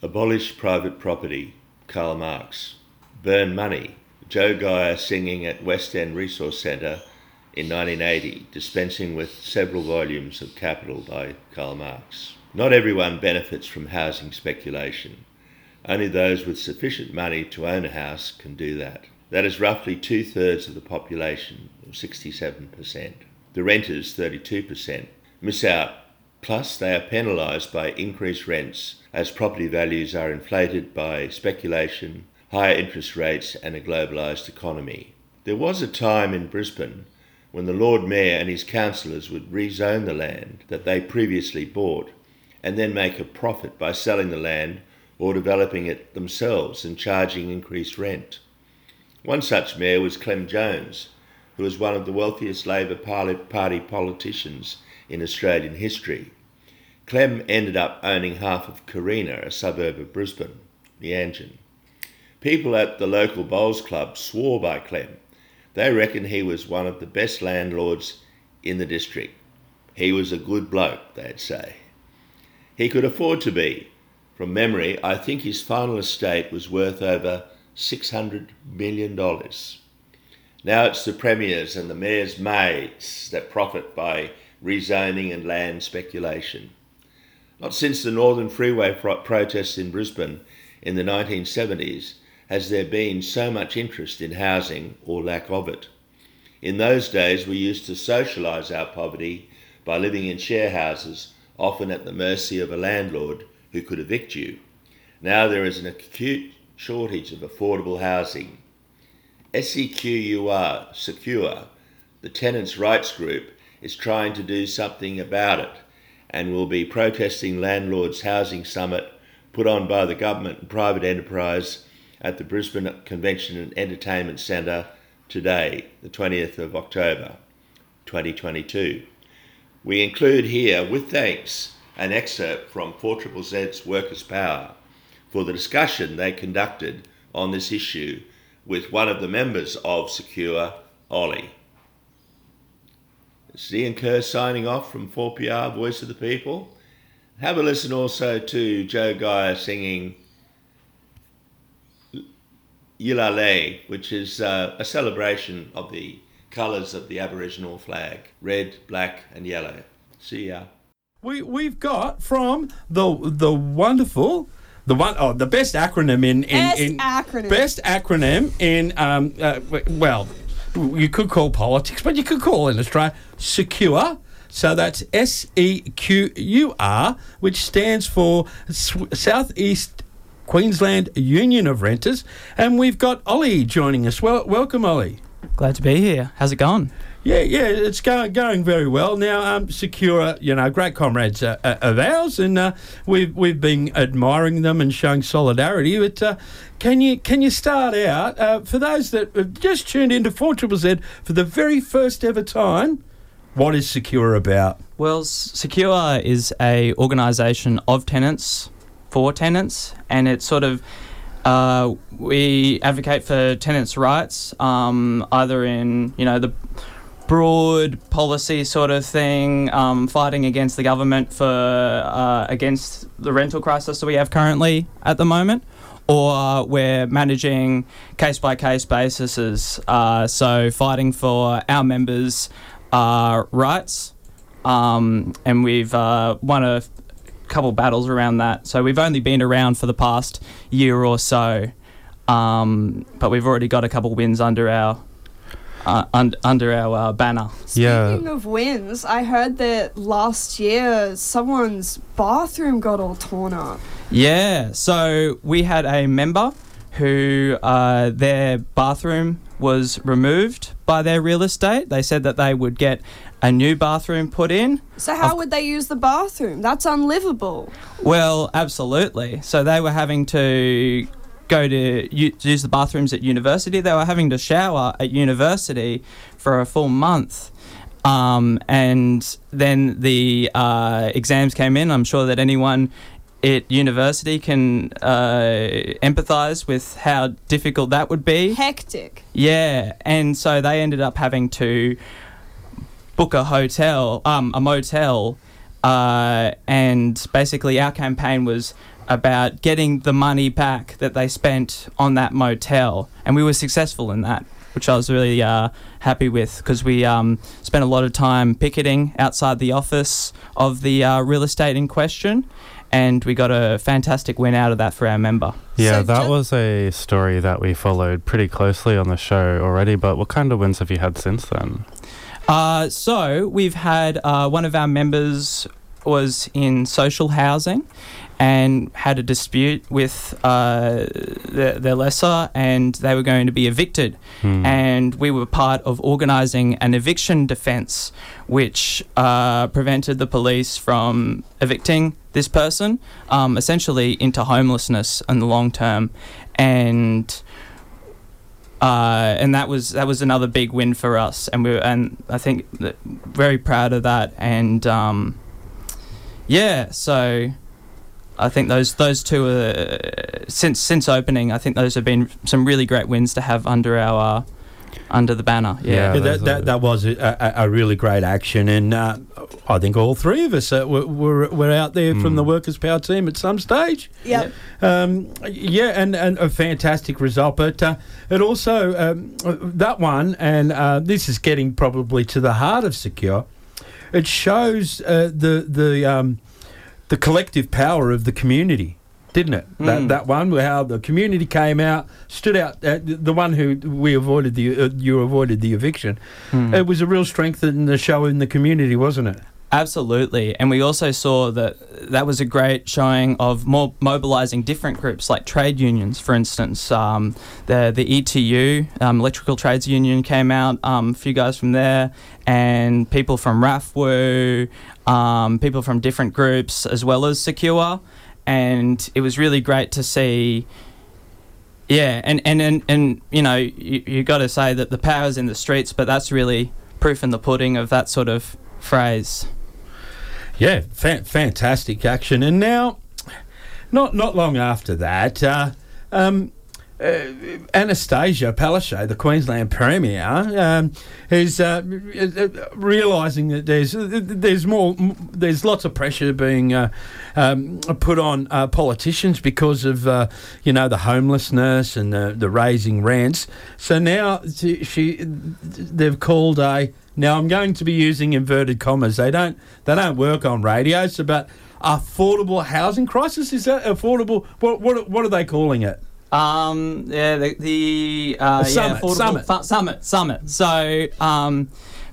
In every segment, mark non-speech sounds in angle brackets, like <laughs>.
Abolish private property, Karl Marx. Burn money, Joe Geia singing at West End Resource Centre in 1980, dispensing with several volumes of Capital by Karl Marx. Not everyone benefits from housing speculation. Only those with sufficient money to own a house can do that. That is roughly two thirds of the population, or 67%. The renters, 32%, miss out. Plus, they are penalised by increased rents as property values are inflated by speculation, higher interest rates, and a globalised economy. There was a time in Brisbane when the Lord Mayor and his councillors would rezone the land that they previously bought and then make a profit by selling the land or developing it themselves and charging increased rent. One such mayor was Clem Jones, who was one of the wealthiest Labor Party politicians in Australian history. Clem ended up owning half of Carina, a suburb of Brisbane, Meanjin. People at the local bowls club swore by Clem. They reckoned he was one of the best landlords in the district. He was a good bloke, they'd say. He could afford to be. From memory, I think his final estate was worth over $600 million. Now it's the premiers and the mayor's maids that profit by rezoning and land speculation. Not since the Northern Freeway pro- protests in Brisbane in the 1970s has there been so much interest in housing or lack of it. In those days, we used to socialise our poverty by living in share houses, often at the mercy of a landlord who could evict you. Now there is an acute shortage of affordable housing. SEQUR, Secure, the tenants' rights group, is trying to do something about it and will be protesting landlords' housing summit put on by the government and private enterprise at the Brisbane Convention and Entertainment Centre today, the 20th of October 2022. We include here, with thanks, an excerpt from 4ZZZ's Workers' Power for the discussion they conducted on this issue with one of the members of Secure, Ollie. It's Ian Curr signing off from 4PR, Voice of the People. Have a listen also to Joe Geia singing Yil Lull, which is uh, a celebration of the colours of the Aboriginal flag red, black, and yellow. See ya. We, we've got from the the wonderful the one oh the best acronym in in, Best in acronym. best acronym in um uh, well you could call politics but you could call in Australia secure so that's S E Q U R which stands for Southeast Queensland Union of Renters and we've got Ollie joining us well welcome Ollie Glad to be here. How's it going? Yeah, yeah, it's going going very well now. Um, Secure, you know, great comrades uh, uh, of ours, and uh, we've we've been admiring them and showing solidarity. But uh, can you can you start out uh, for those that have just tuned into Four Triple Z for the very first ever time? What is Secure about? Well, Secure is a organisation of tenants for tenants, and it's sort of uh, we advocate for tenants' rights, um, either in you know the broad policy sort of thing, um, fighting against the government for uh, against the rental crisis that we have currently at the moment, or we're managing case by case basis, uh, so fighting for our members' uh, rights, um, and we've uh, won a couple battles around that. So we've only been around for the past year or so, um, but we've already got a couple wins under our uh, un- under our uh, banner. Speaking of wins, I heard that last year someone's bathroom got all torn up. Yeah, so we had a member who uh, their bathroom was removed by their real estate. They said that they would get a new bathroom put in. So how would they use the bathroom? That's unlivable. Well, absolutely. So they were having to go to u- to use the bathrooms at university. They were having to shower at university for a full month. Um, and then the uh, exams came in. I'm sure that anyone at university can uh, empathize with how difficult that would be. Hectic. Yeah, and so they ended up having to book a hotel, um, a motel, uh, and basically our campaign was about getting the money back that they spent on that motel, and we were successful in that, which I was really uh, happy with because we um, spent a lot of time picketing outside the office of the uh, real estate in question, and we got a fantastic win out of that for our member. Yeah, So that ju- was a story that we followed pretty closely on the show already. But what kind of wins have you had since then? Uh, so we've had uh, one of our members was in social housing and had a dispute with uh, their, their lessor and they were going to be evicted. Hmm. and we were part of organising an eviction defence which uh, prevented the police from evicting this person um, essentially into homelessness in the long term. And uh, and that was that was another big win for us, and we were, and I think very proud of that, and um, yeah, so I think those those two are since since opening, I think those have been some really great wins to have under our uh, under the banner. Yeah. Yeah, Yeah, that, that, that was a, a, a really great action, and uh, I think all three of us uh, were, were, were out there from Mm. the Workers' Power team at some stage. Yeah, Um, yeah, and, and a fantastic result. But uh, it also, um, that one, and uh, this is getting probably to the heart of Secure, it shows uh, the, the, um, the collective power of the community. Didn't it? That, Mm. that one, how the community came out, stood out. Uh, the one who we avoided the uh, you avoided the eviction. Mm. It was a real strength in the show in the community, wasn't it? Absolutely, and we also saw that that was a great showing of more mobilising different groups like trade unions, for instance. Um, the the ETU, um, Electrical Trades Union, came out. Um, a few guys from there, and people from RAFFWU, um, people from different groups, as well as Secure, and it was really great to see. Yeah, and and and, and you know you, you got to say that the power's in the streets, but that's really proof in the pudding of that sort of phrase. Yeah, fa- fantastic action. And now, not not long after that, uh, um, uh, Annastacia Palaszczuk, the Queensland Premier, um, is uh, realising that there's there's more there's lots of pressure being uh, um, put on uh, politicians because of uh, you know the homelessness and the, the raising rents. So now she, she they've called a now I'm going to be using inverted commas. They don't they don't work on radio. It's about affordable housing crisis. Is that affordable? What what what are they calling it? Um, yeah, the, the uh, The yeah, summit, affordable summit. fu- summit, summit. So, um,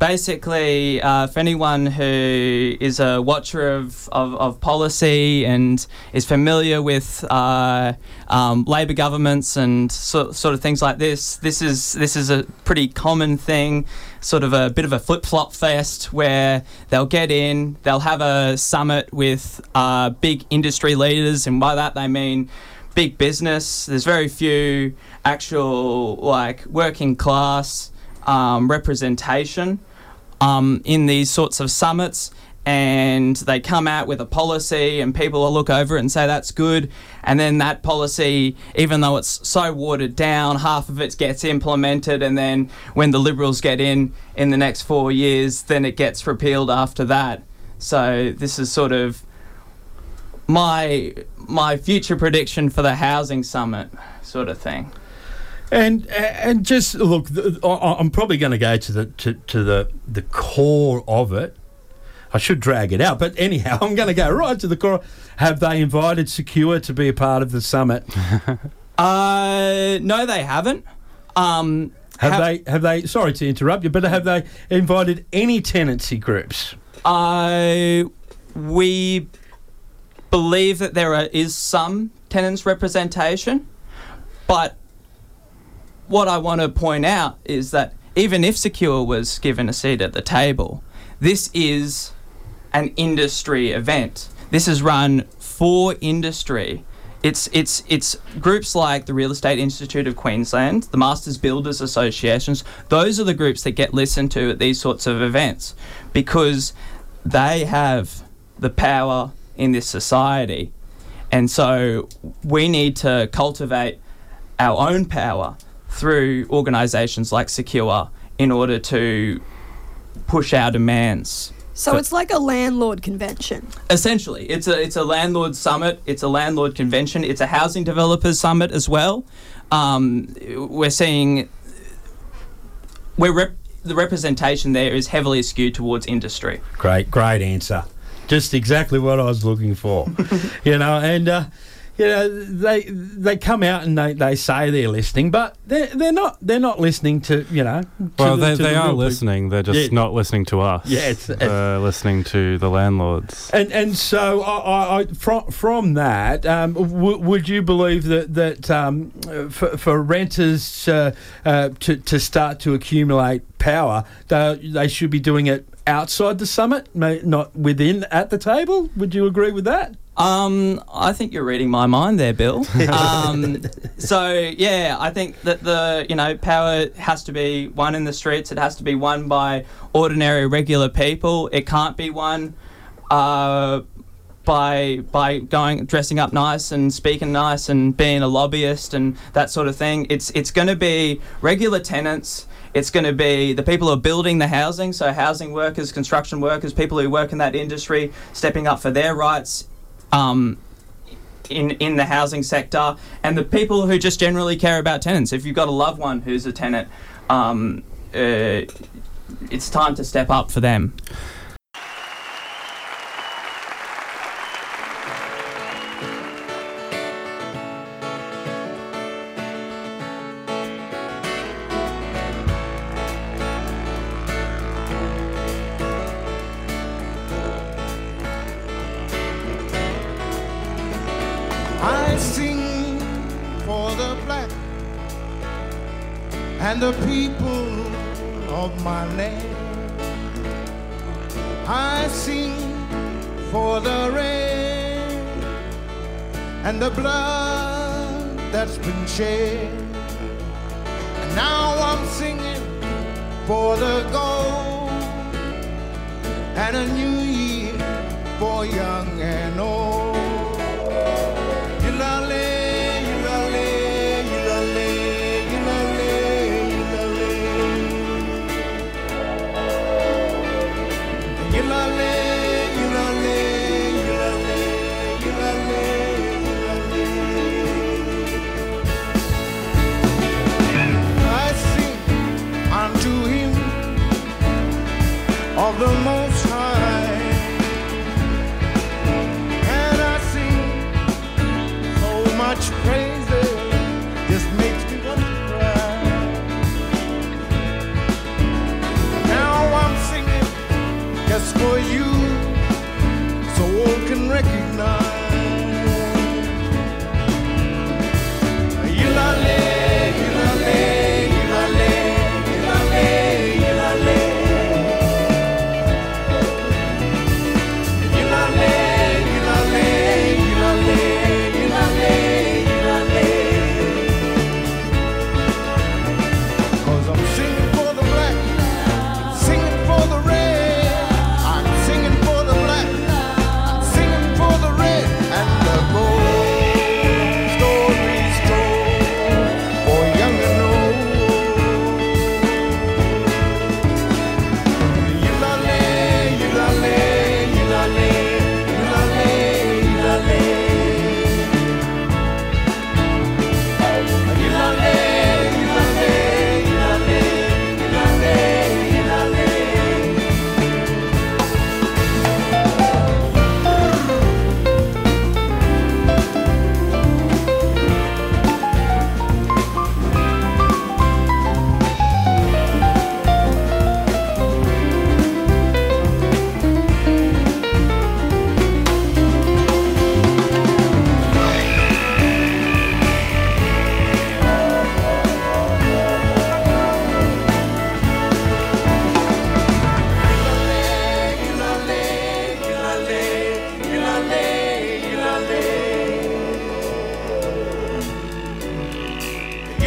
basically, uh, for anyone who is a watcher of, of, of policy and is familiar with uh, um, Labor governments and so, sort of things like this, this is this is a pretty common thing. Sort of a bit of a flip flop fest where they'll get in, they'll have a summit with uh, big industry leaders, and by that they mean big business. There's very few actual like working class um, representation um, in these sorts of summits. And they come out with a policy, and people will look over it and say that's good. And then that policy, even though it's so watered down, half of it gets implemented. And then when the Liberals get in in the next four years, then it gets repealed after that. So this is sort of my my future prediction for the housing summit sort of thing. And and just look, I'm probably going to go to the to, to the the core of it. I should drag it out, but anyhow, <laughs> I'm going to go right to the core. Have they invited Secure to be a part of the summit? <laughs> Uh, no, they haven't. Um, Have ha- they? Have they? Sorry to interrupt you, but have they invited any tenancy groups? Uh, we believe that there are, is some tenants representation, but what I want to point out is that even if Secure was given a seat at the table, this is an industry event. This is run for industry. It's it's it's groups like the Real Estate Institute of Queensland, the Masters Builders Associations. Those are the groups that get listened to at these sorts of events because they have the power in this society. And so we need to cultivate our own power through organisations like Secure in order to push our demands So it's like a landlord convention. Essentially, it's a it's a landlord summit. It's a landlord convention. It's a housing developers summit as well. Um, we're seeing we're rep- the representation there is heavily skewed towards industry. Great, great answer. Just exactly what I was looking for. <laughs> you know, and uh, you know they they come out and they, they say they're listening, but they're they're not they're not listening to you know. to Well, the- they, they the are real people. listening. They're just Yeah. not listening to us. Yeah, it's- They're listening to the landlords. And and so I, I, I from from that, um, w- would you believe that that um, for, for renters uh, uh, to to start to accumulate power, they, they should be doing it outside the summit, not within at the table? Would you agree with that? Um, I think you're reading my mind there, Bill. <laughs> um, so yeah, I think that the you know power has to be won in the streets. It has to be won by ordinary, regular people. It can't be won uh, by by going dressing up nice and speaking nice and being a lobbyist and that sort of thing. It's it's going to be regular tenants. It's going to be the people who are building the housing, so housing workers, construction workers, people who work in that industry, stepping up for their rights um, in in the housing sector, and the people who just generally care about tenants. If you've got a loved one who's a tenant, um, uh, it's time to step up for them. And the people of my land. I sing for the rain and the blood that's been shed. And now I'm singing for the gold and a new year for young and old. The Most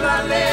la ley.